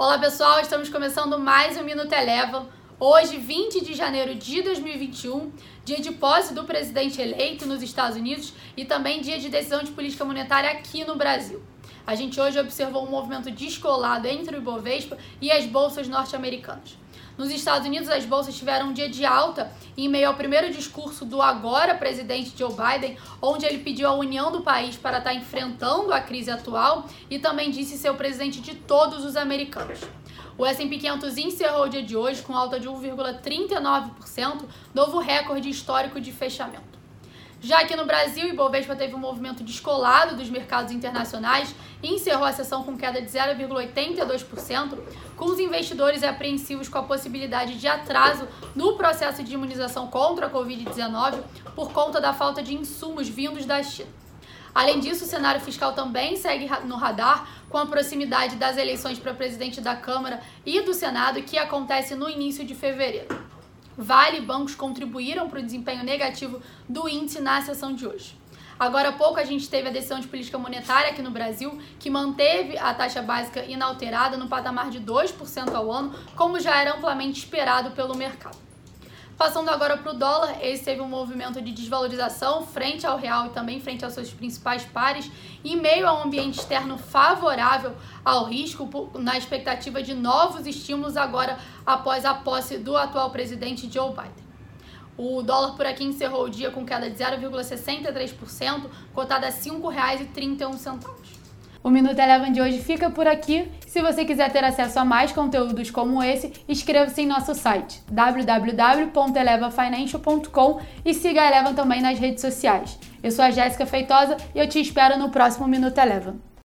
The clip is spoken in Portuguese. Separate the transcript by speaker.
Speaker 1: Olá pessoal, estamos começando mais um Minuto Eleva. Hoje, 20 de janeiro de 2021, dia de posse do presidente eleito nos Estados Unidos e também dia de decisão de política monetária aqui no Brasil. A gente hoje observou um movimento descolado entre o Ibovespa e as bolsas norte-americanas. Nos Estados Unidos, as bolsas tiveram um dia de alta em meio ao primeiro discurso do agora presidente Joe Biden, onde ele pediu a união do país para estar enfrentando a crise atual e também disse ser o presidente de todos os americanos. O S&P 500 encerrou o dia de hoje com alta de 1,39%, novo recorde histórico de fechamento. Já aqui no Brasil, o Ibovespa teve um movimento descolado dos mercados internacionais e encerrou a sessão com queda de 0,82%, com os investidores apreensivos com a possibilidade de atraso no processo de imunização contra a Covid-19 por conta da falta de insumos vindos da China. Além disso, o cenário fiscal também segue no radar com a proximidade das eleições para presidente da Câmara e do Senado, que acontece no início de fevereiro. Vale e bancos contribuíram para o desempenho negativo do índice na sessão de hoje. Agora há pouco a gente teve a decisão de política monetária aqui no Brasil, que manteve a taxa básica inalterada no patamar de 2% ao ano, como já era amplamente esperado pelo mercado. Passando agora para o dólar, esse teve um movimento de desvalorização frente ao real e também frente aos seus principais pares, em meio a um ambiente externo favorável ao risco, na expectativa de novos estímulos agora após a posse do atual presidente Joe Biden. O dólar por aqui encerrou o dia com queda de 0,63%, cotada a R$ 5,31. O Minuto Eleven de hoje fica por aqui. Se você quiser ter acesso a mais conteúdos como esse, inscreva-se em nosso site www.elevafinancial.com e siga a Eleven também nas redes sociais. Eu sou a Jéssica Feitosa e eu te espero no próximo Minuto Eleven.